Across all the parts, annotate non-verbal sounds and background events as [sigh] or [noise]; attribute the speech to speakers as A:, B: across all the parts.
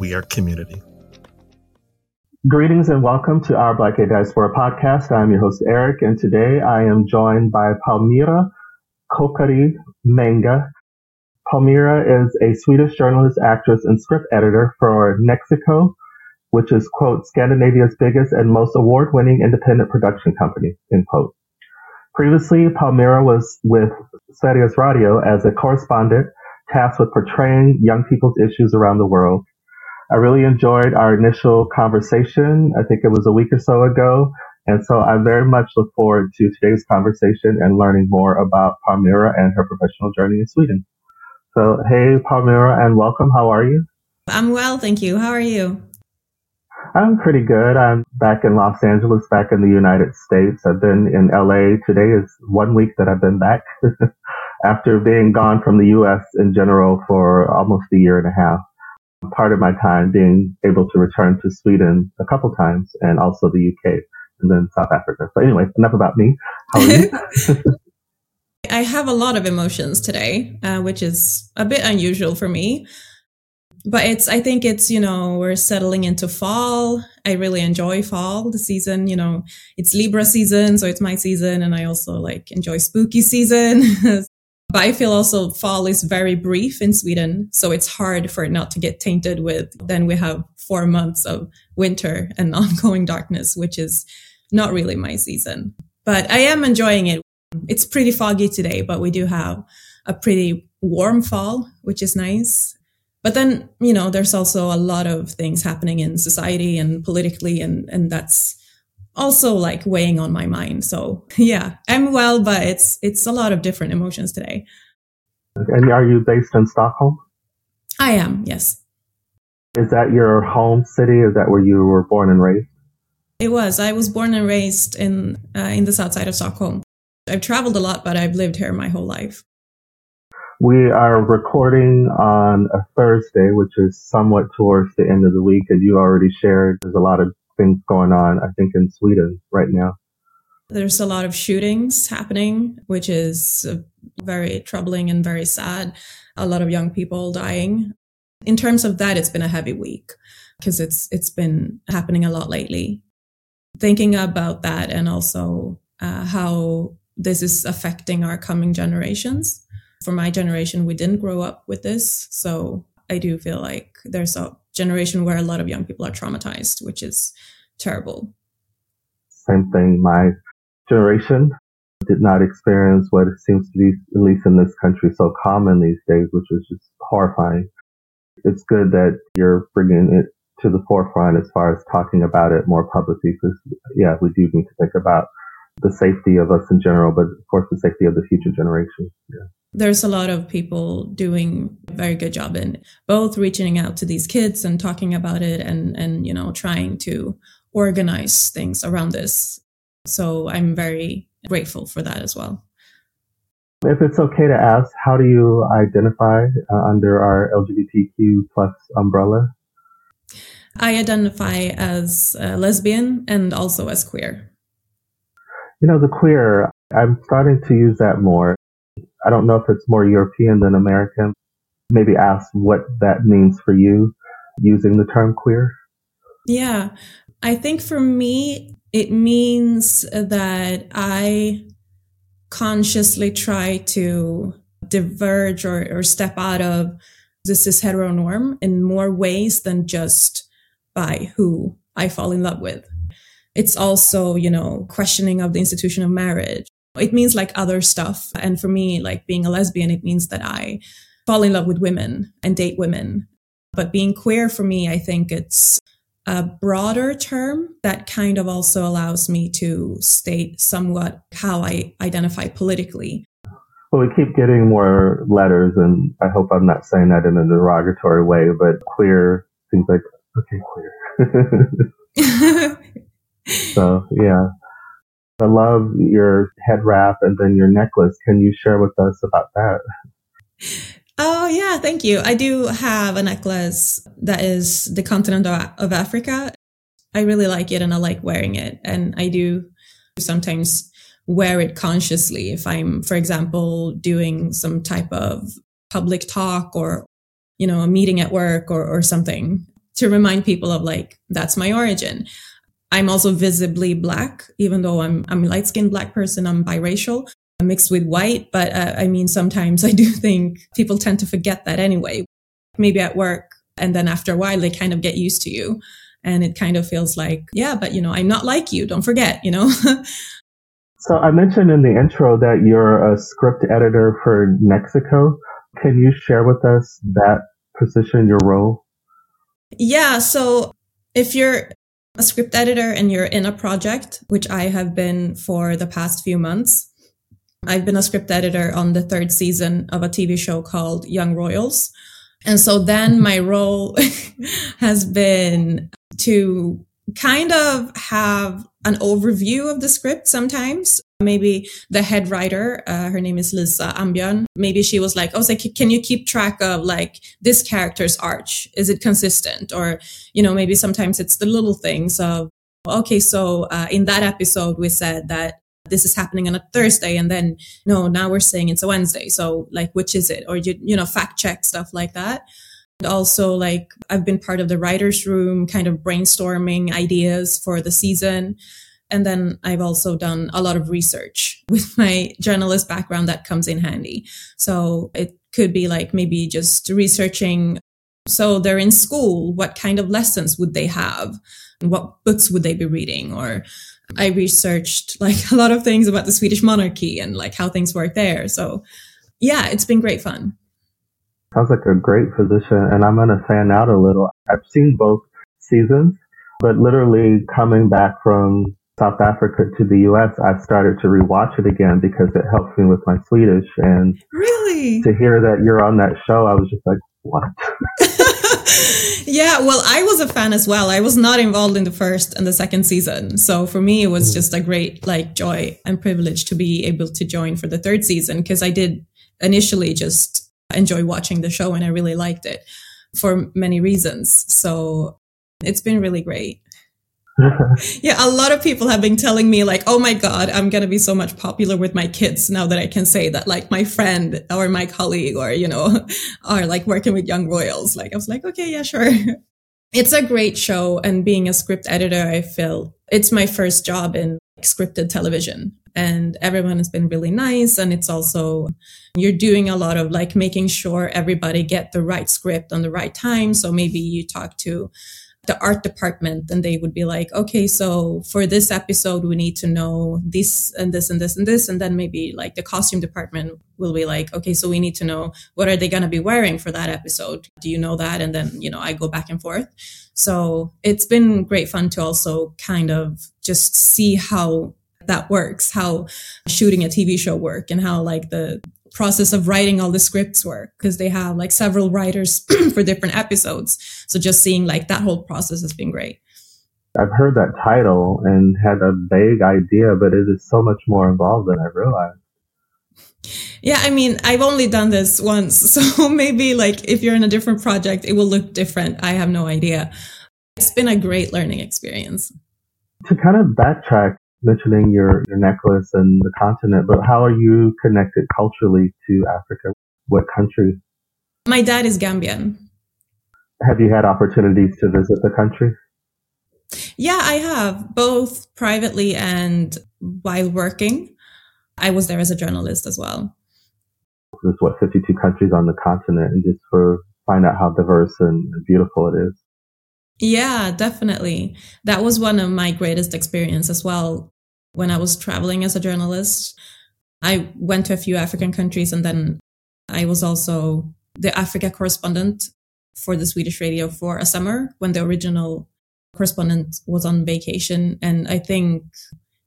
A: We are community.
B: Greetings and welcome to our Black Gay Diaspora podcast. I'm your host, Eric, and today I am joined by Palmira Koukkari Mbenga. Palmira is a Swedish journalist, actress, and script editor for Nexiko, which is, quote, Scandinavia's biggest and most award-winning independent production company, end quote. Previously, Palmira was with Sveriges Radio as a correspondent tasked with portraying young people's issues around the world. I really enjoyed our initial conversation. I think it was a week or so ago. And so I very much look forward to today's conversation and learning more about Palmira and her professional journey in Sweden. So, hey, Palmira, and welcome. How are you?
C: I'm well, thank you. How are you?
B: I'm pretty good. I'm back in Los Angeles, back in the United States. I've been in LA. Today is one week that I've been back [laughs] after being gone from the US in general for almost a year and a half part of my time being able to return to Sweden a couple times and also the UK and then South Africa. So anyway, enough about me. How are you? [laughs] [laughs]
C: I have a lot of emotions today, uh, which is a bit unusual for me. But it's, I think it's, you know, we're settling into fall. I really enjoy fall, the season, you know, it's Libra season, so it's my season. And I also like enjoy spooky season. [laughs] But I feel also fall is very brief in Sweden. So it's hard for it not to get tainted with then we have four months of winter and [laughs] ongoing darkness, which is not really my season. But I am enjoying it. It's pretty foggy today, but we do have a pretty warm fall, which is nice. But then, you know, there's also a lot of things happening in society and politically, and, and that's also like weighing on my mind. So [laughs] yeah, I'm well, but it's it's a lot of different emotions today.
B: And are you based in Stockholm?
C: I am, yes.
B: Is that your home city? Is that where you were born and raised?
C: It was. I was born and raised in uh, in the south side of Stockholm. I've traveled a lot, but I've lived here my whole life.
B: We are recording on a Thursday, which is somewhat towards the end of the week, as you already shared. There's a lot of things going on, I think, in Sweden right now.
C: There's a lot of shootings happening, which is very troubling and very sad. A lot of young people dying. In terms of that, it's been a heavy week because it's it's been happening a lot lately. Thinking about that and also uh, how this is affecting our coming generations. For my generation, we didn't grow up with this, so I do feel like there's a generation where a lot of young people are traumatized, which is terrible.
B: Same thing. My generation did not experience what seems to be, at least in this country, so common these days, which is just horrifying. It's good that you're bringing it to the forefront as far as talking about it more publicly, because yeah, we do need to think about the safety of us in general, but of course the safety of the future generations. Yeah
C: there's a lot of people doing a very good job in both reaching out to these kids and talking about it and and you know trying to organize things around this. So i'm very grateful for that as well.
B: If it's okay to ask how do you identify uh, under our lgbtq plus umbrella?
C: I identify as lesbian and also as queer.
B: You know the queer i'm starting to use that more I don't know if it's more European than American. Maybe ask what that means for you using the term queer.
C: Yeah. I think for me, it means that I consciously try to diverge or, or step out of this cis hetero norm in more ways than just by who I fall in love with. It's also, you know, questioning of the institution of marriage it means like other stuff. And for me, like being a lesbian, it means that I fall in love with women and date women. But being queer for me, I think it's a broader term that kind of also allows me to state somewhat how I identify politically.
B: Well, we keep getting more letters, and I hope I'm not saying that in a derogatory way, but queer seems like Okay, queer. [laughs] [laughs] so yeah, I love your head wrap and then your necklace. Can you share with us about that?
C: Oh yeah, thank you. I do have a necklace that is the continent of Africa. I really like it and I like wearing it. And I do sometimes wear it consciously if I'm, for example, doing some type of public talk or, you know, a meeting at work or, or something to remind people of like, that's my origin. I'm also visibly black, even though I'm, I'm a light skinned black person. I'm biracial, I'm mixed with white. But uh, I mean, sometimes [laughs] I do think people tend to forget that anyway, maybe at work. And then after a while, they kind of get used to you. And it kind of feels like, yeah, but you know, I'm not like you. Don't forget, you know? [laughs]
B: so I mentioned in the intro that you're a script editor for Nexiko. Can you share with us that position, your role?
C: Yeah. So if you're a script editor and you're in a project, which I have been for the past few months, I've been a script editor on the third season of a TV show called Young Royals. And so then my role [laughs] has been to kind of have an overview of the script sometimes. Maybe the head writer, uh, her name is Lisa Ambjörn. Maybe she was like, "Oh, so can you keep track of like this character's arch? Is it consistent?" Or you know, maybe sometimes it's the little things of, "Okay, so uh, in that episode we said that this is happening on a Thursday, and then no, now we're saying it's a Wednesday. So like, which is it? Or you you know, fact check stuff like that." and Also, like I've been part of the writer's room, kind of brainstorming ideas for the season. And then I've also done a lot of research [laughs] with my journalist background that comes in handy. So it could be like maybe just researching. So they're in school. What kind of lessons would they have? What books would they be reading? Or I researched like [laughs] a lot of things about the Swedish monarchy and like how things work there. So yeah, it's been great fun.
B: Sounds like a great position, and I'm going to fan out a little. I've seen both seasons, but literally coming back from South Africa to the US, I started to rewatch it again because it helps me with my Swedish. And
C: really,
B: to hear that you're on that show, I was just like, what? [laughs]
C: yeah, well, I was a fan as well. I was not involved in the first and the second season. So for me, it was mm. just a great like joy and privilege to be able to join for the third season because I did initially just enjoy watching the show and I really liked it for many reasons. So it's been really great. [laughs] yeah, a lot of people have been telling me like, "Oh my god, I'm going to be so much popular with my kids now that I can say that like my friend or my colleague or you know [laughs] are like working with young royals." Like I was like, "Okay, yeah, sure." [laughs] it's a great show and being a script editor, I feel it's my first job in scripted television and everyone has been really nice and it's also you're doing a lot of like making sure everybody get the right script on the right time so maybe you talk to the art department and they would be like okay so for this episode we need to know this and this and this and this and then maybe like the costume department will be like okay so we need to know what are they going to be wearing for that episode? Do you know that? And then you know i go back and forth. So it's been great fun to also kind of just see how that works, how shooting a TV show work and how like the process of writing all the scripts work because they have like several writers [clears throat] for different episodes. So just seeing like that whole process has been great.
B: I've heard that title and had a vague idea, but it is so much more involved than I realized.
C: Yeah, I mean, I've only done this once, [laughs] so maybe like if you're in a different project, it will look different. I have no idea. It's been a great learning experience.
B: To kind of backtrack, mentioning your, your necklace and the continent, but how are you connected culturally to Africa? What country?
C: My dad is Gambian.
B: Have you had opportunities to visit the country?
C: Yeah, I have, both privately and while working. I was there as a journalist as well.
B: There's what 52 countries on the continent, and just for find out how diverse and beautiful it is.
C: Yeah, definitely. That was one of my greatest experiences as well. When I was traveling as a journalist, I went to a few African countries and then I was also the Africa correspondent for the Swedish radio for a summer when the original correspondent was on vacation. And I think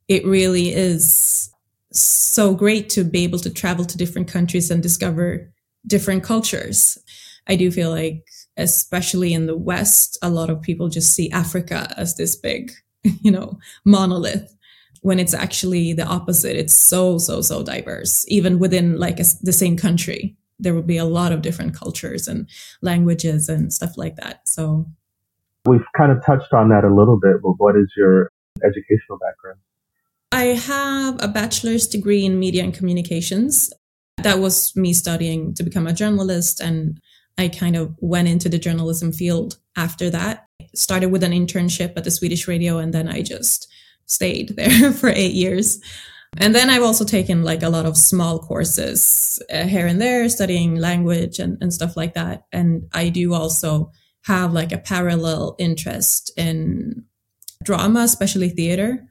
C: it really is so great to be able to travel to different countries and discover different cultures. I do feel like especially in the West, a lot of people just see Africa as this big, [laughs] you know, monolith when it's actually the opposite. It's so, so, so diverse, even within like a, the same country. There will be a lot of different cultures and languages and stuff like that. So
B: we've kind of touched on that a little bit, but what is your educational background?
C: I have a bachelor's degree in media and communications. That was me studying to become a journalist. And I kind of went into the journalism field after that. Started with an internship at the Swedish radio, and then I just stayed [laughs] there for eight years. And then I've also taken like a lot of small courses uh, here and there, studying language and, and stuff like that. And I do also have like a parallel interest in drama, especially theater.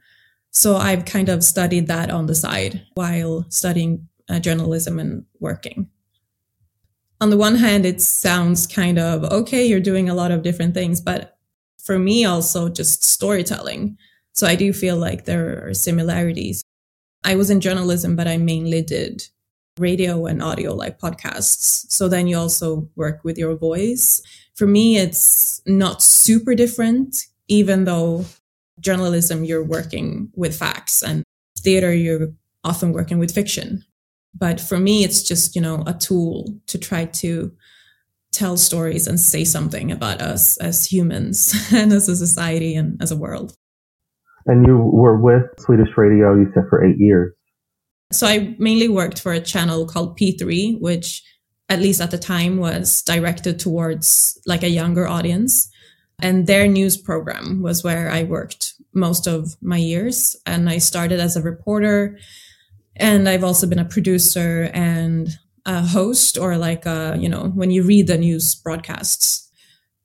C: So I've kind of studied that on the side while studying uh, journalism and working. On the one hand, it sounds kind of okay, you're doing a lot of different things, but for me, also just storytelling. So I do feel like there are similarities. I was in journalism, but I mainly did radio and audio like podcasts. So then you also work with your voice. For me, it's not super different, even though journalism, you're working with facts and theater, you're often working with fiction. But for me, it's just, you know, a tool to try to tell stories and say something about us as humans [laughs] and as a society and as a world.
B: And you were with Swedish radio, you said, for eight years.
C: So I mainly worked for a channel called P3, which at least at the time was directed towards like a younger audience. And their news program was where I worked most of my years. And I started as a reporter. And I've also been a producer and a host, or like, a, you know, when you read the news broadcasts.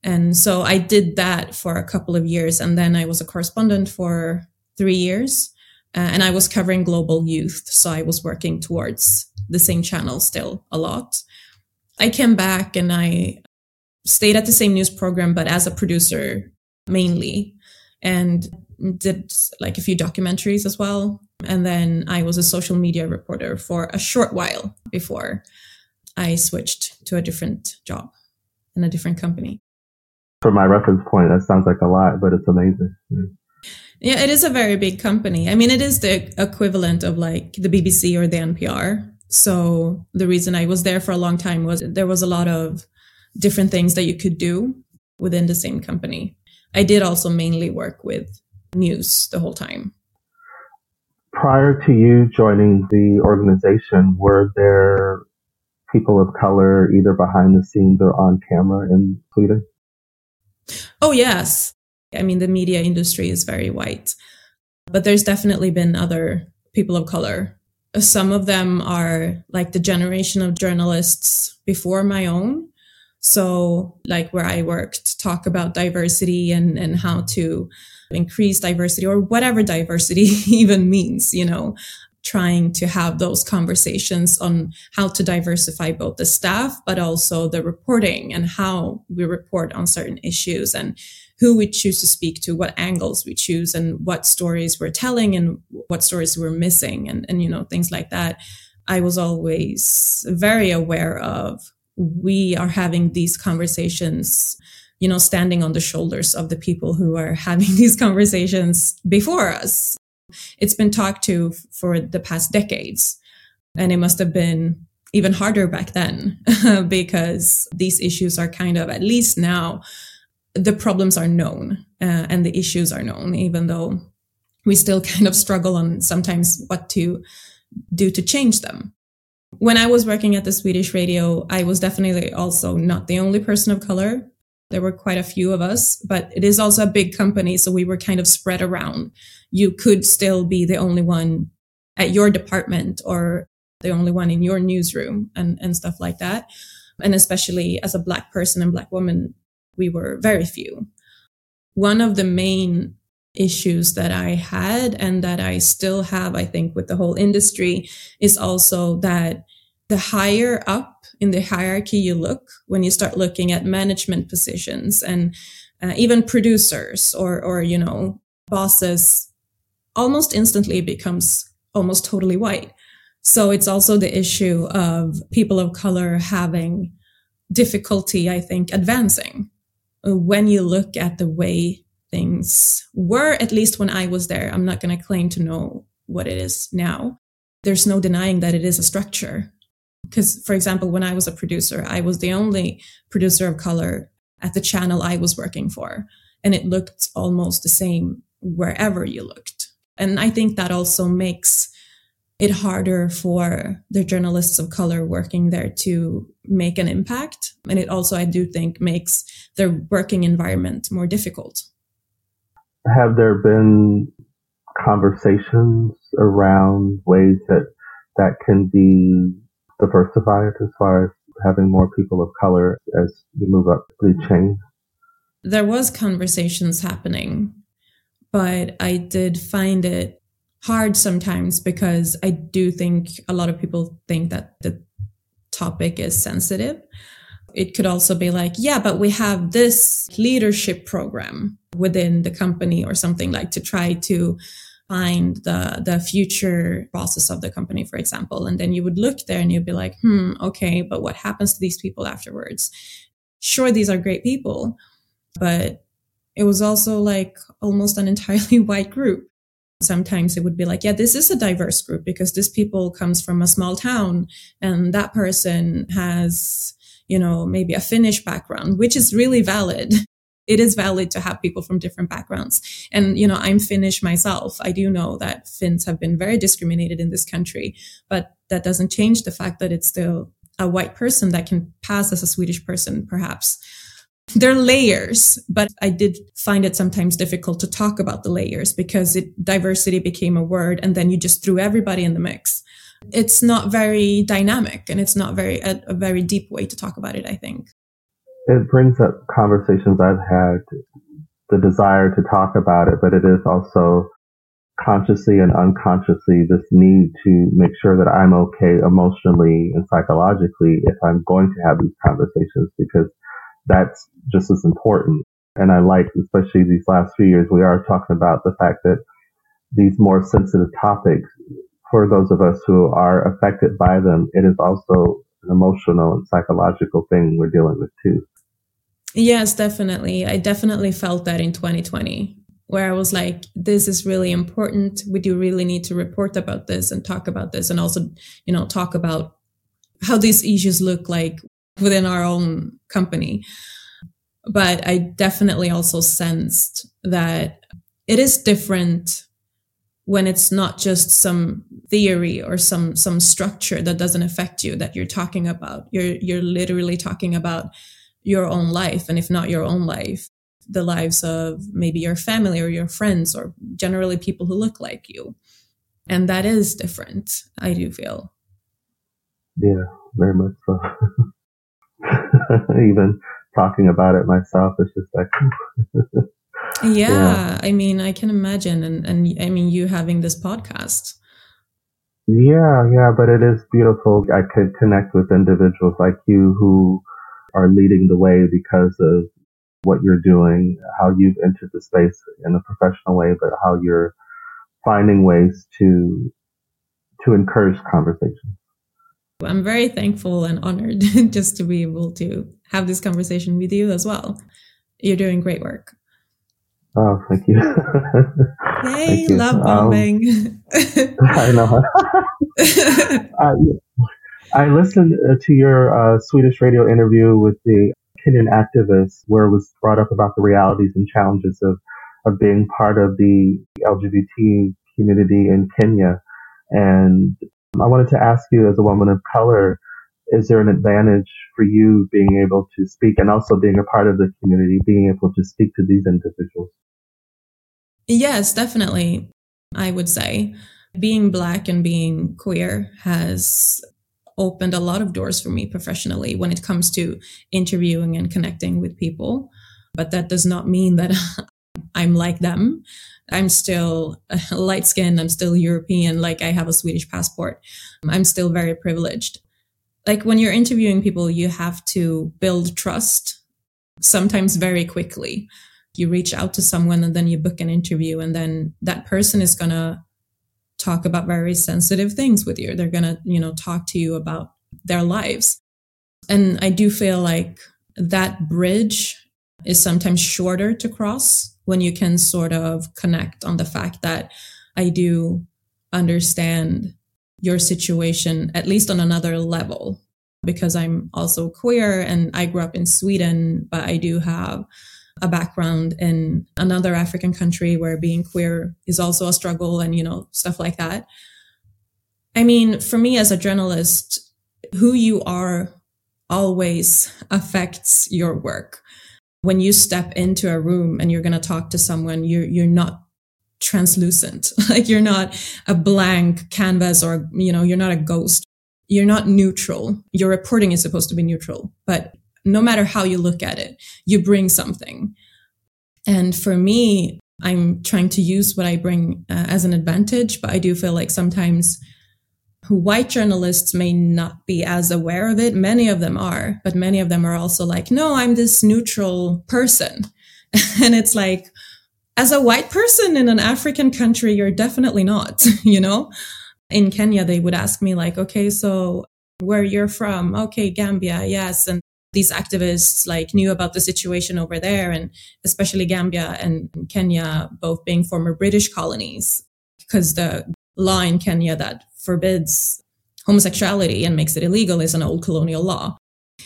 C: And so I did that for a couple of years. And then I was a correspondent for three years. Uh, and I was covering global youth. So I was working towards the same channel still a lot. I came back and I stayed at the same news program, but as a producer mainly, and did like a few documentaries as well. And then I was a social media reporter for a short while before I switched to a different job in a different company.
B: For my reference point, that sounds like a lot, but it's amazing.
C: Yeah. yeah, it is a very big company. I mean, it is the equivalent of like the BBC or the NPR. So the reason I was there for a long time was there was a lot of different things that you could do within the same company. I did also mainly work with news the whole time.
B: Prior to you joining the organization, were there people of color either behind the scenes or on camera in Sweden?
C: Oh, yes. I mean, the media industry is very white, but there's definitely been other people of color. Some of them are like the generation of journalists before my own so, like where I worked, talk about diversity and, and how to increase diversity or whatever diversity [laughs] even means, you know, trying to have those conversations on how to diversify both the staff, but also the reporting and how we report on certain issues and who we choose to speak to, what angles we choose and what stories we're telling and what stories we're missing and, and you know, things like that. I was always very aware of we are having these conversations you know standing on the shoulders of the people who are [laughs] having these conversations before us it's been talked to for the past decades and it must have been even harder back then [laughs] because these issues are kind of at least now the problems are known uh, and the issues are known even though we still [laughs] kind of struggle on sometimes what to do to change them when I was working at the Swedish radio, I was definitely also not the only person of color. There were quite a few of us, but it is also a big company. So we were kind of spread around. You could still be the only one at your department or the only one in your newsroom and, and stuff like that. And especially as a black person and black woman, we were very few. One of the main issues that I had and that I still have, I think, with the whole industry is also that the higher up in the hierarchy you look, when you start looking at management positions and uh, even producers or, or, you know, bosses, almost instantly becomes almost totally white. So it's also the issue of people of color having difficulty, I think, advancing when you look at the way things were, at least when I was there. I'm not going to claim to know what it is now. There's no denying that it is a structure. Because, for example, when I was a producer, I was the only producer of color at the channel I was working for. And it looked almost the same wherever you looked. And I think that also makes it harder for the journalists of color working there to make an impact. And it also, I do think, makes their working environment more difficult.
B: Have there been conversations around ways that that can be diversified as far as having more people of color as you move up the chain?
C: There was conversations happening, but I did find it hard sometimes because I do think a lot of people think that the topic is sensitive. It could also be like, yeah, but we have this leadership program within the company or something like to try to find the the future bosses of the company, for example. And then you would look there and you'd be like, hmm, okay, but what happens to these people afterwards? Sure, these are great people, but it was also like almost an entirely [laughs] white group. Sometimes it would be like, yeah, this is a diverse group because this people comes from a small town and that person has, you know, maybe a Finnish background, which is really valid [laughs] it is valid to have people from different backgrounds. And, you know, I'm Finnish myself. I do know that Finns have been very discriminated in this country, but that doesn't change the fact that it's still a white person that can pass as a Swedish person, perhaps. There are layers, but I did find it sometimes difficult to talk about the layers because it, diversity became a word and then you just threw everybody in the mix. It's not very dynamic and it's not very a, a very deep way to talk about it, I think
B: it brings up conversations I've had, the desire to talk about it, but it is also consciously and unconsciously this need to make sure that I'm okay emotionally and psychologically if I'm going to have these conversations because that's just as important. And I like, especially these last few years, we are talking about the fact that these more sensitive topics, for those of us who are affected by them, it is also an emotional and psychological thing we're dealing with too.
C: Yes, definitely. I definitely felt that in 2020, where I was like, this is really important. We do really need to report about this and talk about this and also, you know, talk about how these issues look like within our own company. But I definitely also sensed that it is different when it's not just some theory or some some structure that doesn't affect you that you're talking about you're you're literally talking about your own life, and if not your own life, the lives of maybe your family or your friends or generally people who look like you. And that is different, I do feel.
B: Yeah, very much so. [laughs] Even talking about it myself is just like [laughs]
C: yeah, yeah, I mean, I can imagine and and I mean you having this podcast.
B: Yeah, yeah, but it is beautiful. I could connect with individuals like you who are leading the way because of what you're doing, how you've entered the space in a professional way, but how you're finding ways to to encourage conversation.
C: I'm very thankful and honored [laughs] just to be able to have this conversation with you as well. You're doing great work.
B: Oh, thank you. [laughs] [laughs]
C: Hey, love um, bombing. Um,
B: I know. uh, I listened uh, to your uh, Swedish radio interview with the Kenyan activists, where it was brought up about the realities and challenges of, of being part of the LGBT community in Kenya. And I wanted to ask you, as a woman of color, is there an advantage for you being able to speak and also being a part of the community, being able to speak to these individuals?
C: Yes, definitely. I would say being black and being queer has opened a lot of doors for me professionally when it comes to interviewing and connecting with people. But that does not mean that [laughs] I'm like them. I'm still [laughs] light skinned. I'm still European. Like I have a Swedish passport. I'm still very privileged. Like when you're interviewing people, you have to build trust sometimes very quickly. You reach out to someone and then you book an interview and then that person is going to talk about very sensitive things with you. They're going to, you know, talk to you about their lives. And I do feel like that bridge is sometimes shorter to cross when you can sort of connect on the fact that I do understand your situation, at least on another level, because I'm also queer and I grew up in Sweden, but I do have a background in another African country where being queer is also a struggle and, you know, stuff like that. I mean, for me as a journalist, who you are always affects your work. When you step into a room and you're going to talk to someone, you're, you're not translucent. [laughs] like you're not a blank canvas or, you know, you're not a ghost. You're not neutral. Your reporting is supposed to be neutral, but no matter how you look at it, you bring something. And for me, I'm trying to use what I bring uh, as an advantage, but I do feel like sometimes white journalists may not be as aware of it. Many of them are, but many of them are also like, no, I'm this neutral person. [laughs] and it's like, as a white person in an African country, you're definitely not, [laughs] you know? In Kenya, they would ask me like, okay, so where you're from? Okay, Gambia. Yes. And these activists like knew about the situation over there and especially Gambia and Kenya, both being former British colonies because the law in Kenya that forbids homosexuality and makes it illegal is an old colonial law.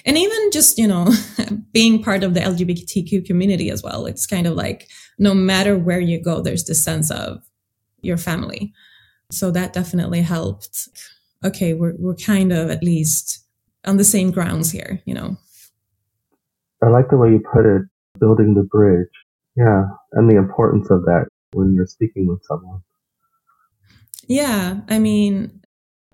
C: And even just, you know, [laughs] being part of the LGBTQ community as well. It's kind of like no matter where you go, there's this sense of your family. So that definitely helped. Okay, we're, we're kind of at least on the same grounds here, you know.
B: I like the way you put it, building the bridge. Yeah. And the importance of that when you're speaking with someone.
C: Yeah. I mean,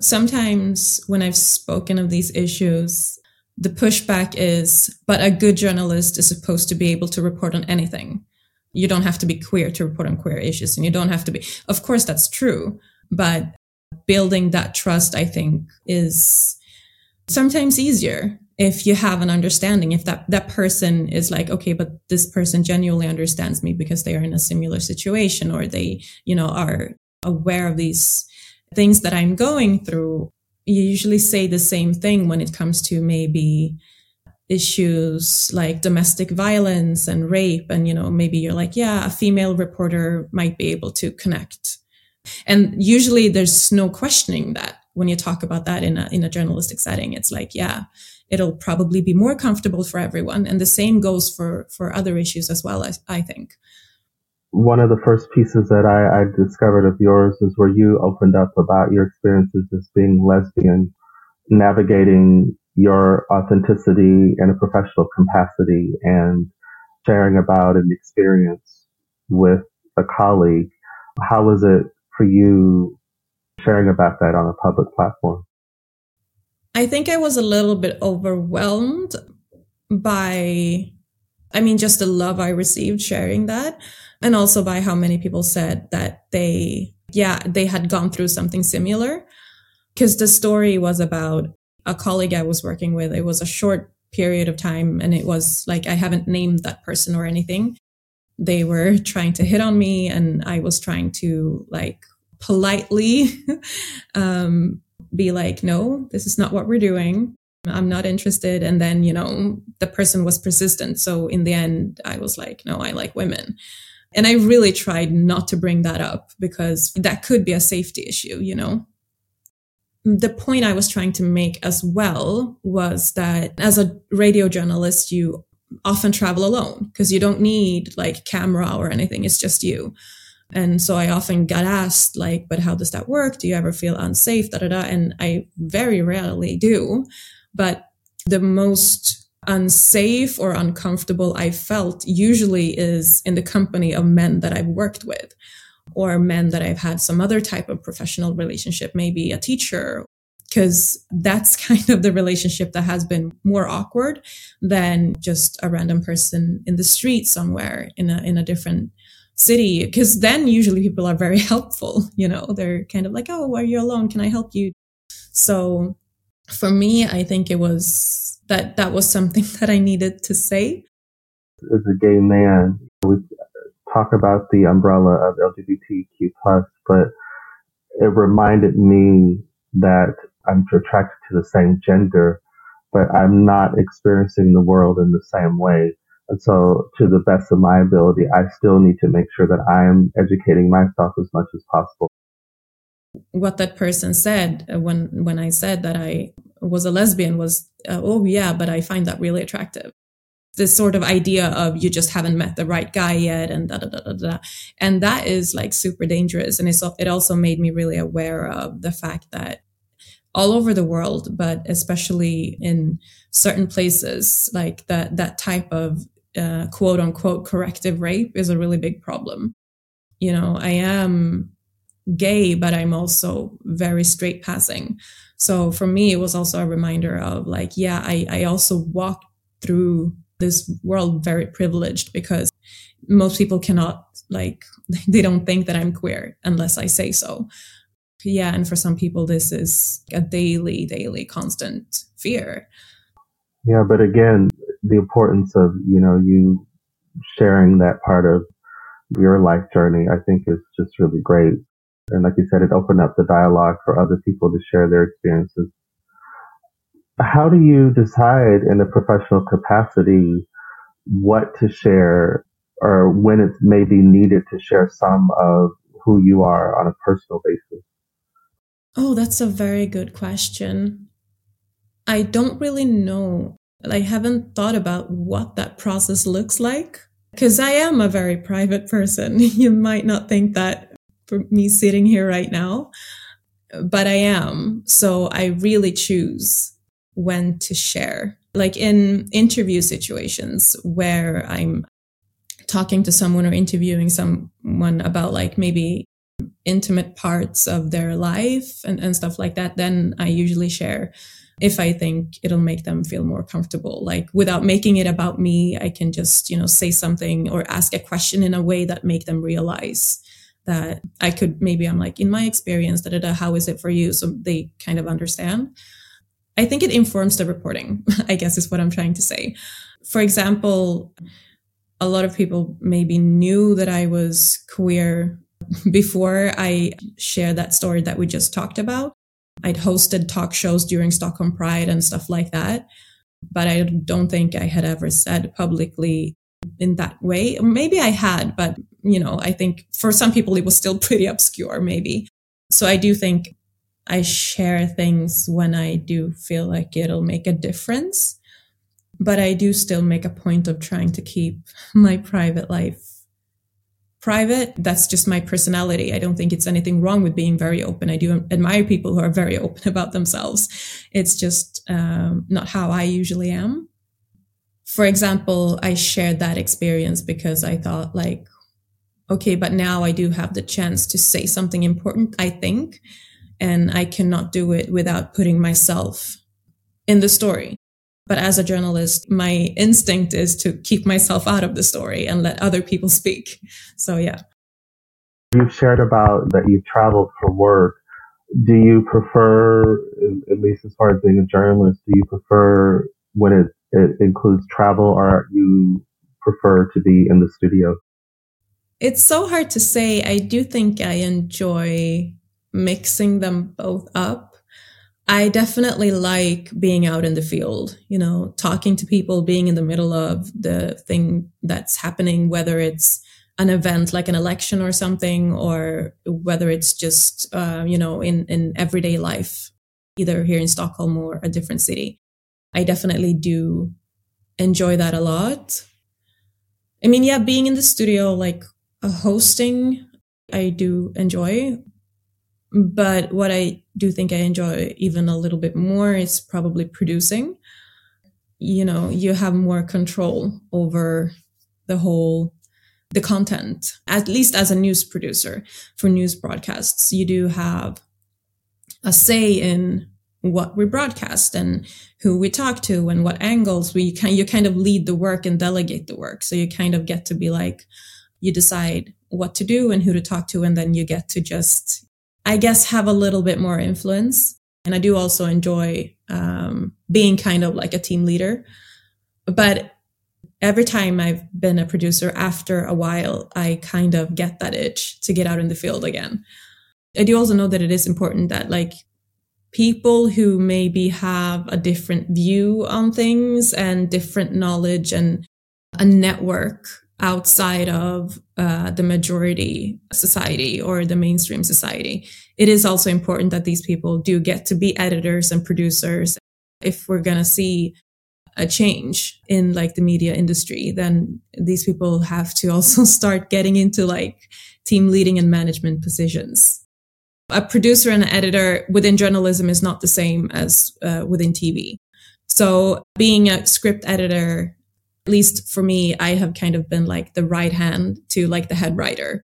C: sometimes when I've spoken of these issues, the pushback is, but a good journalist is supposed to be able to report on anything. You don't have to be queer to report on queer issues, and you don't have to be. Of course, that's true. But building that trust, I think, is sometimes easier if you have an understanding if that that person is like okay but this person genuinely understands me because they are in a similar situation or they you know are aware of these things that I'm going through, you usually say the same thing when it comes to maybe issues like domestic violence and rape. And, you know, maybe you're like, yeah, a female reporter might be able to connect. And usually there's no questioning that when you talk about that in a, in a journalistic setting. It's like, yeah, it'll probably be more comfortable for everyone. And the same goes for, for other issues as well, I, I think
B: one of the first pieces that I, I, discovered of yours is where you opened up about your experiences as being lesbian, navigating your authenticity in a professional capacity and sharing about an experience with a colleague. How was it for you sharing about that on a public platform?
C: I think I was a little bit overwhelmed by, I mean, just the love I received sharing that and also by how many people said that they, yeah, they had gone through something similar. Because the story was about a colleague I was working with. It was a short period of time, and it was like I haven't named that person or anything. They were [laughs] trying to hit on me, and I was trying to like politely [laughs] um, be like, no, this is not what we're doing. I'm not interested. And then, you know, the person was persistent. So in the end, I was like, no, I like women. And I really tried not to bring that up because that could be a safety issue, you know? The point I was trying to make as well was that as a radio journalist, you often travel alone because you don't need like camera or anything. It's just you. And so I often got asked, like, but how does that work? Do you ever feel unsafe? Da, da, da. And I very rarely do. But the most unsafe or uncomfortable I felt usually is in the company of men that I've worked with or men that I've had some other type of professional relationship, maybe a teacher, because that's [laughs] kind of the relationship that has been more awkward than just a random person in the street somewhere in a, in a different city. Because then usually people are very [laughs] helpful, you know, they're kind of like, oh, are you alone? Can I help you? So for me, I think it was that that was something [laughs] that I needed to say.
B: As a gay man, we talk about the umbrella of LGBTQ plus, but it reminded me that I'm attracted to the same gender, but I'm not experiencing the world in the same way. And so to the best of my ability, I still need to make sure that I'm educating myself as much as possible.
C: What that person said uh, when, when I said that I was a lesbian was, uh, oh yeah, but I find that really attractive. This sort of idea of you just haven't met the right guy yet and da da da da da. And that is like super dangerous. And it's, it also made me really aware of the fact that all over the world, but especially in certain places, like that, that type of uh, quote unquote corrective rape is a really big problem. You know, I am gay, but I'm also very straight passing. So for me, it was also a reminder of like, yeah, I, I also walk through this world very privileged because most people cannot like, [laughs] they don't think that I'm queer unless I say so. Yeah. And for some people, this is a daily, daily constant fear.
B: Yeah. But again, the importance of, you know, you sharing that part of your life journey, I think is just really great. And like you said, it opened up the dialogue for other people to share their experiences. How do you decide in a professional capacity what to share or when it's maybe needed to share some of who you are on a personal basis?
C: Oh, that's a very good question. I don't really know. I haven't thought about what that process looks like because I am a very private person. [laughs] You might not think that for me sitting here right now, but I am. So I really choose when to share. Like in interview situations where I'm talking to someone or interviewing someone about like maybe intimate parts of their life and, and stuff like that, then I usually share if I think it'll make them feel more comfortable. Like without making it about me, I can just, you know, say something or ask a question in a way that make them realize that I could maybe I'm like, in my experience, da, da, da, how is it for you? So they kind of understand. I think it informs the reporting, [laughs] I guess is what I'm trying to say. For example, a lot of people maybe knew that I was queer [laughs] before I shared that story that we just talked about. I'd hosted talk shows during Stockholm Pride and stuff like that. But I don't think I had ever said publicly in that way. Maybe I had, but you know, I think for some people it was still [laughs] pretty obscure, maybe. So I do think I share things when I do feel like it'll make a difference. But I do still make a point of trying to keep [laughs] my private life private. That's just my personality. I don't think it's anything wrong with being very open. I do admire people who are very open [laughs] about themselves. It's just um, not how I usually am. For example, I shared that experience because I thought like, okay, but now I do have the chance to say something important, I think, and I cannot do it without putting myself in the story. But as a journalist, my instinct is to keep myself out of the story and let other people speak. So, yeah.
B: You've shared about that you've traveled for work. Do you prefer, at least as far as being a journalist, do you prefer when it, it includes travel or you prefer to be in the studio?
C: It's so hard to say. I do think I enjoy mixing them both up I definitely like being out in the field, you know, talking to people, being in the middle of the thing that's happening, whether it's an event like an election or something, or whether it's just, uh, you know, in, in everyday life, either here in Stockholm or a different city. I definitely do enjoy that a lot. I mean, yeah, being in the studio, like a hosting, I do enjoy. But what I do think I enjoy even a little bit more is probably producing. You know, you have more control over the whole the content at least as a news producer for news broadcasts you do have a say in what we broadcast and who we talk to and what angles we kind you kind of lead the work and delegate the work so you kind of get to be like you decide what to do and who to talk to and then you get to just I guess, have a little bit more influence. And I do also enjoy um, being kind of like a team leader. But every time I've been a producer, after a while, I kind of get that itch to get out in the field again. I do also know that it is important that, like, people who maybe have a different view on things and different knowledge and a network outside of uh, the majority society or the mainstream society. It is also important that these people do get to be editors and producers. If we're going to see a change in like the media industry, then these people have to also [laughs] start getting into like team leading and management positions. A producer and an editor within journalism is not the same as uh, within TV. So being a script editor at least for me, I have kind of been like the right hand to like the head writer.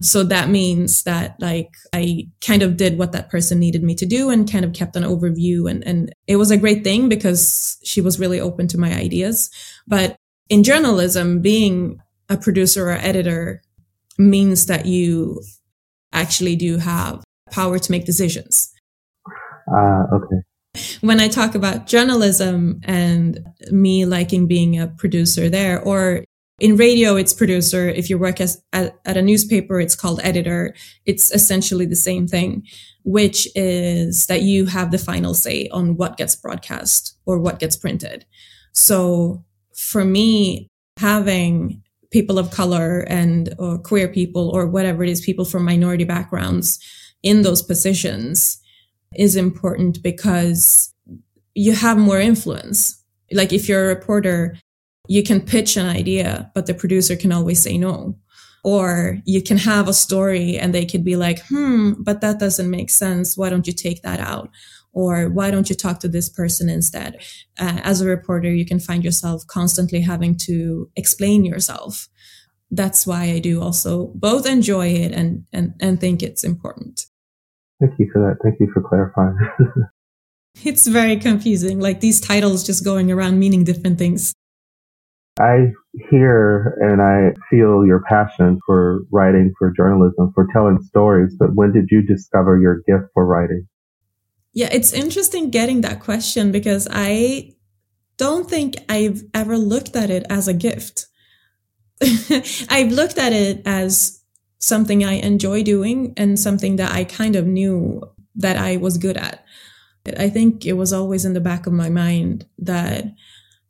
C: So that means that like I kind of did what that person needed me to do and kind of kept an overview and, and it was a great thing because she was really open to my ideas. But in journalism, being a producer or editor means that you actually do have power to make decisions.
B: Uh, okay
C: when I talk about journalism and me liking being a producer there, or in radio, it's producer. If you work as at, at, a newspaper, it's called editor. It's essentially the same thing, which is that you have the final say on what gets broadcast or what gets printed. So for me, having people of color and or queer people or whatever it is, people from minority backgrounds in those positions is important because you have more influence. Like if you're a reporter, you can pitch an idea, but the producer can always say no. Or you can have a story and they could be like, hmm, but that doesn't make sense. Why don't you take that out? Or why don't you talk to this person instead? Uh, as a reporter, you can find yourself constantly having to explain yourself. That's why I do also both enjoy it and, and, and think it's important.
B: Thank you for that. Thank you for clarifying. [laughs]
C: it's very confusing, like these titles just going around meaning different things.
B: I hear and I feel your passion for writing, for journalism, for telling stories, but when did you discover your gift for writing?
C: Yeah, it's interesting getting that question because I don't think I've ever looked at it as a gift. [laughs] I've looked at it as something I enjoy doing and something that I kind of knew that I was good at. I think it was always in the back of my mind that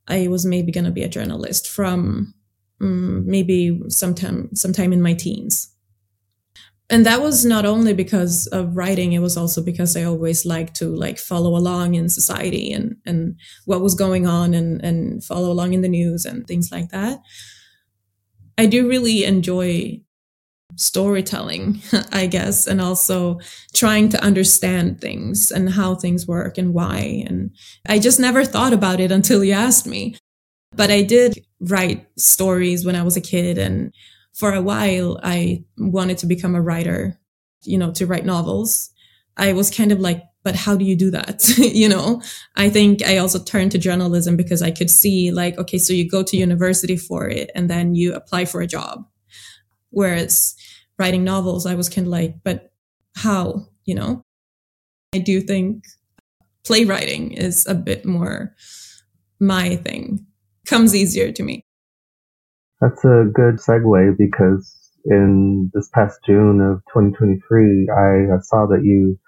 C: I was maybe going to be a journalist from um, maybe sometime sometime in my teens. And that was not only because of writing, it was also because I always liked to like follow along in society and, and what was going on and, and follow along in the news and things like that. I do really enjoy storytelling, [laughs] I guess, and also trying to understand things and how things work and why. And I just never thought about it [laughs] until you asked me. But I did write stories when I was a kid. And for a while, I wanted to become a writer, you know, to write novels. I was kind of like, but how do you do that? [laughs] you know, I think I also turned to journalism because I could see like, okay, so you go to university for it and then you apply for a job Whereas writing novels, I was kind of like, but how, you know? I do think playwriting is a bit more my thing, comes easier to me.
B: That's a good segue because in this past June of 2023, I saw that you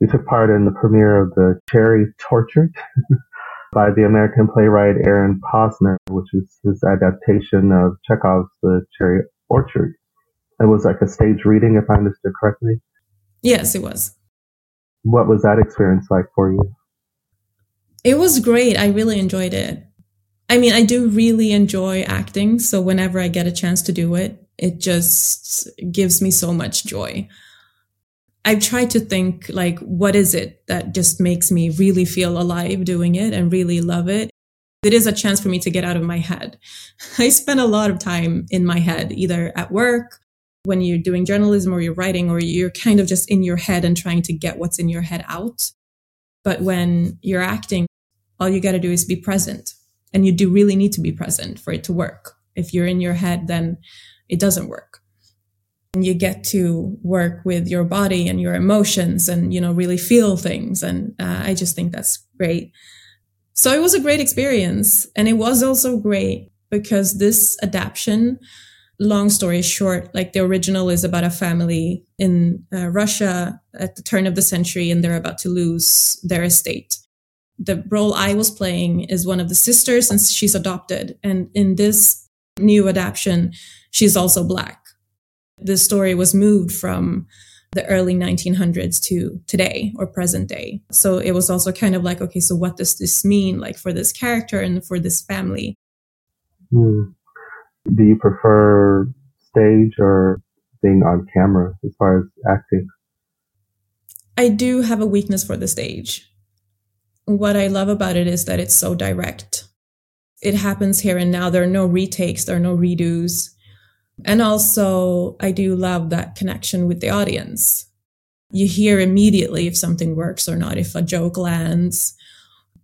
B: you took part in the premiere of the Cherry Tortured [laughs] by the American playwright Aaron Posner, which is his adaptation of Chekhov's The Cherry Orchard. It was like a stage reading, if I understood correctly.
C: Yes, it was.
B: What was that experience like for you?
C: It was great. I really enjoyed it. I mean, I do really enjoy acting. So whenever I get a chance to do it, it just gives me so much joy. I've tried to think like, what is it that just makes me really feel alive doing it and really love it? It is a chance for me to get out of my head. I spend a lot of time in my head, either at work, when you're doing journalism or you're writing, or you're kind of just in your head and trying to get what's in your head out. But when you're acting, all you got to do is be present. And you do really need to be present for it to work. If you're in your head, then it doesn't work. And you get to work with your body and your emotions and, you know, really feel things. And uh, I just think that's great. So it was a great experience. And it was also great because this adaptation long story short, like the original is about a family in uh, Russia at the turn of the century and they're about to lose their estate. The role I was playing is one of the sisters and she's adopted. And in this new adaptation, she's also black. The story was moved from the early 1900s to today or present day. So it was also kind of like, okay, so what does this mean like for this character and for this family?
B: Hmm. Do you prefer stage or being on camera as far as acting?
C: I do have a weakness for the stage. What I love about it is that it's so direct. It happens here and now. There are no retakes, there are no redos. And also, I do love that connection with the audience. You hear immediately if something works or not, if a joke lands.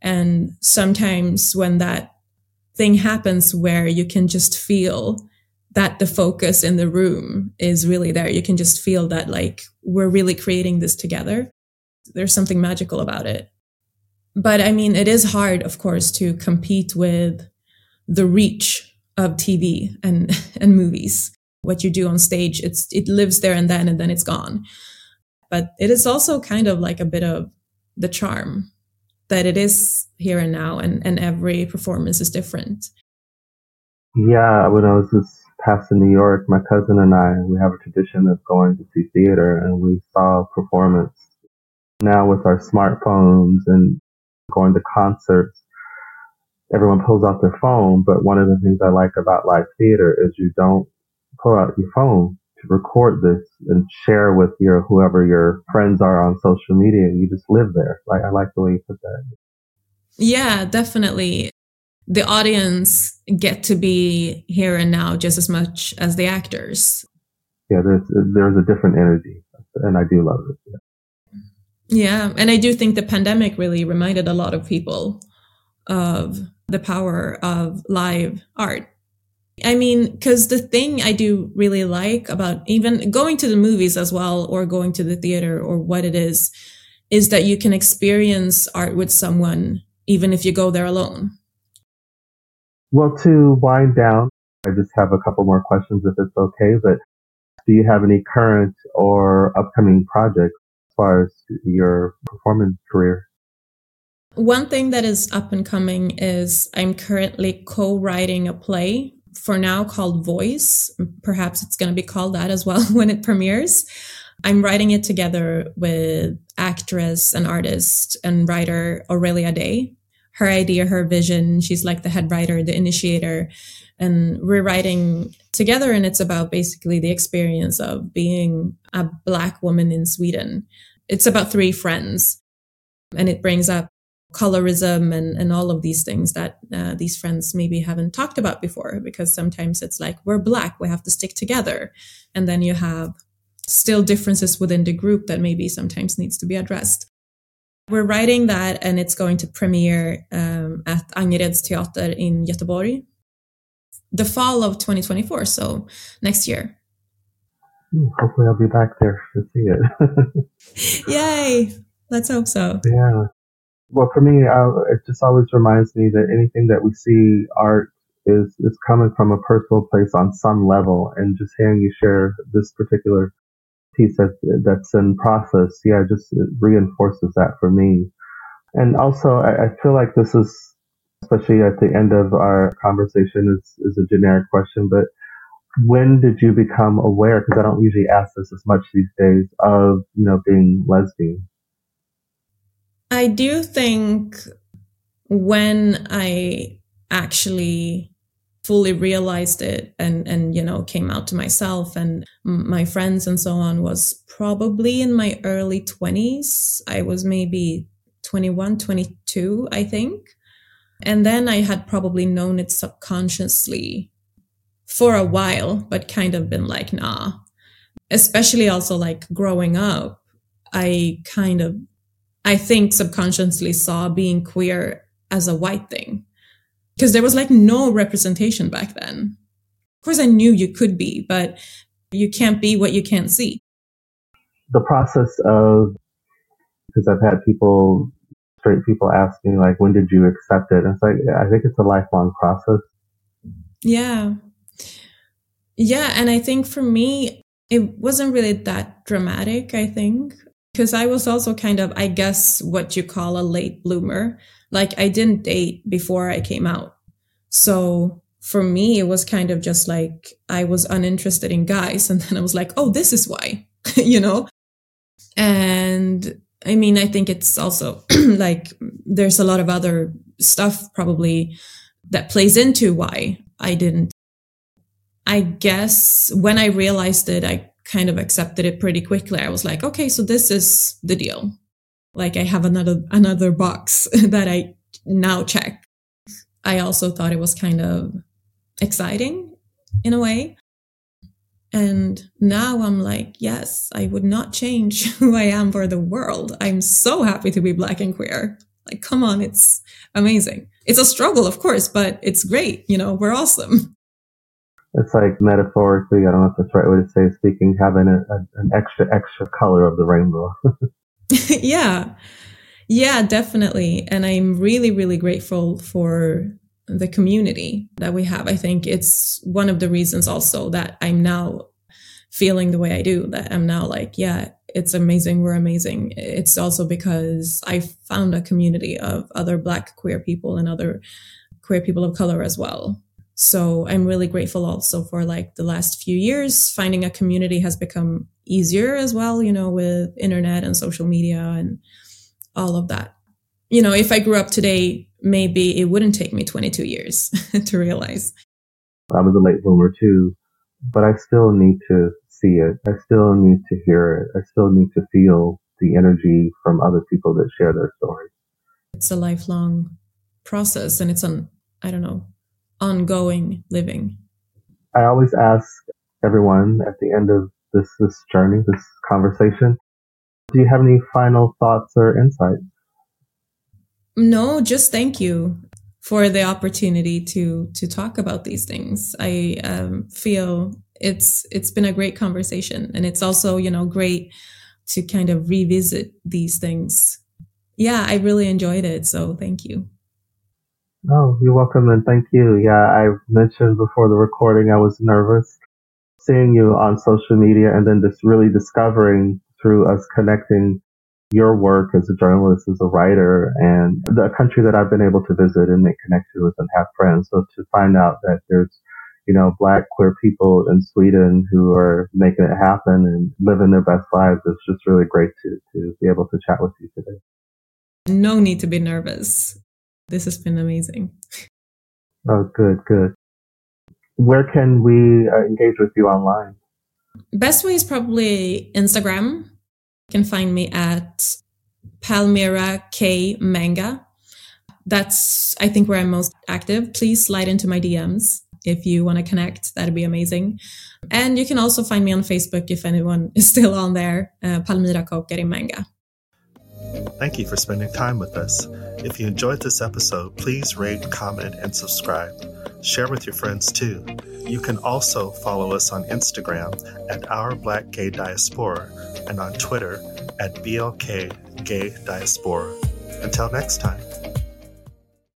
C: And sometimes when that thing happens where you can just feel that the focus in the room is really there. You can just feel that like we're really creating this together. There's something magical about it. But I mean, it is hard, of course, to compete with the reach of TV and, [laughs] and movies. What you do on stage, it's, it lives there and then, and then it's gone. But it is also kind of like a bit of the charm that it is here and now and, and every performance is different.
B: Yeah, when I was this past in New York, my cousin and I, we have a tradition of going to see theater and we saw a performance. Now with our smartphones and going to concerts, everyone pulls out their phone. But one of the things I like about live theater is you don't pull out your phone to record this and share with your whoever your friends are on social media. You just live there. Like I like the way you put that.
C: Yeah, definitely. The audience get to be here and now just as much as the actors.
B: Yeah, there's there's a different energy, and I do love it.
C: Yeah. yeah, and I do think the pandemic really reminded a lot of people of the power of live art I mean, because the thing I do really like about even going to the movies as well, or going to the theater, or what it is, is that you can experience art with someone, even if you go there alone.
B: Well, to wind down, I just have a couple more questions if it's okay. But do you have any current or upcoming projects as far as your performance career?
C: One thing that is up and coming is I'm currently co writing a play for now called Voice. Perhaps it's going to be called that as well [laughs] when it premieres. I'm writing it together with actress and artist and writer Aurelia Day. Her idea, her vision, she's like the head writer, the initiator, and we're writing together. And it's about basically the experience of being a Black woman in Sweden. It's about three friends, and it brings up colorism and, and all of these things that uh, these friends maybe haven't talked about before because sometimes it's like we're black we have to stick together. And then you have still differences within the group that maybe sometimes needs to be addressed. We're writing that and it's going to premiere um, at Angereds Teater in Göteborg the fall of 2024 so next year.
B: Hmm, hopefully i'll be back there to see
C: it. [laughs] Yay! Let's hope so.
B: Yeah well, for me, it just always reminds me that anything that we see art is is coming from a personal place on some level, and just hearing you share this particular piece that that's in process, yeah, just reinforces that for me. And also, I, I feel like this is, especially at the end of our conversation, is is a generic question, but when did you become aware? Because I don't usually ask this as much these days of you know being lesbian.
C: I do think when I actually fully realized it and and you know came out to myself and my friends and so on was probably in my early 20s i was maybe 21 22 i think. And then i had probably known it subconsciously for a while but kind of been like nah. Especially also like growing up i kind of I think subconsciously saw being queer as a white thing because there was like no representation back then. Of course, I knew you could be, but you can't be what you can't see.
B: The process of, because I've had people, straight people ask me, like, when did you accept it? And it's like, I think it's a lifelong process.
C: Yeah. Yeah. And I think for me, it wasn't really that dramatic, I think, because I was also kind of, I guess, what you call a late bloomer. Like I didn't date before I came out. So for me, it was kind of just like I was uninterested in guys. And then I was like, oh, this is why, [laughs] you know? And I mean, I think it's also [clears throat] like there's a lot of other stuff probably that plays into why I didn't. I guess when I realized it, I kind of accepted it pretty quickly. I was like, okay, so this is the deal. Like I have another another box [laughs] that I now check. I also thought it was kind of exciting in a way. And now I'm like, yes, I would not change [laughs] who I am for the world. I'm so happy to be black and queer. Like, come on, it's amazing. It's a struggle, of course, but it's great. You know, we're awesome.
B: It's like metaphorically, I don't know if that's the right way to say speaking, having a, a, an extra, extra color of the rainbow. [laughs] [laughs]
C: yeah. Yeah, definitely. And I'm really, really grateful for the community that we have. I think it's one of the reasons also that I'm now feeling the way I do, that I'm now like, yeah, it's amazing. We're amazing. It's also because I found a community of other Black queer people and other queer people of color as well. So I'm really grateful also for like the last few years. Finding a community has become easier as well, you know, with internet and social media and all of that. You know, if I grew up today, maybe it wouldn't take me 22 years [laughs] to realize.
B: I was a late bloomer too, but I still need to see it. I still need to hear it. I still need to feel the energy from other people that share their stories.
C: It's a lifelong process and it's an, I don't know, ongoing living.
B: I always ask everyone at the end of this, this journey, this conversation, do you have any final thoughts or insights?
C: No, just thank you for the opportunity to to talk about these things. I um, feel it's it's been a great conversation, and it's also you know great to kind of revisit these things. Yeah, I really enjoyed it. So thank you.
B: Oh, you're welcome, and thank you. Yeah, I mentioned before the recording I was nervous seeing you on social media, and then just really discovering through us connecting your work as a journalist, as a writer, and the country that I've been able to visit and make connections with and have friends. So to find out that there's, you know, black queer people in Sweden who are making it happen and living their best lives is just really great to, to be able to chat with you today.
C: No need to be nervous. This has been amazing.
B: Oh, good, good. Where can we uh, engage with you online?
C: Best way is probably Instagram You can find me at Palmira K Mbenga. That's, I think, where I'm most active. Please slide into my DMs if you want to connect. That'd be amazing. And you can also find me on Facebook if anyone [laughs] is still on there, uh, Palmira Koukkari Mbenga.
A: Thank you for spending time with us. If you enjoyed this episode, please rate, comment, and subscribe. Share with your friends too. You can also follow us on Instagram at Our Black Gay Diaspora and on Twitter at BLK Gay Diaspora. Until next time.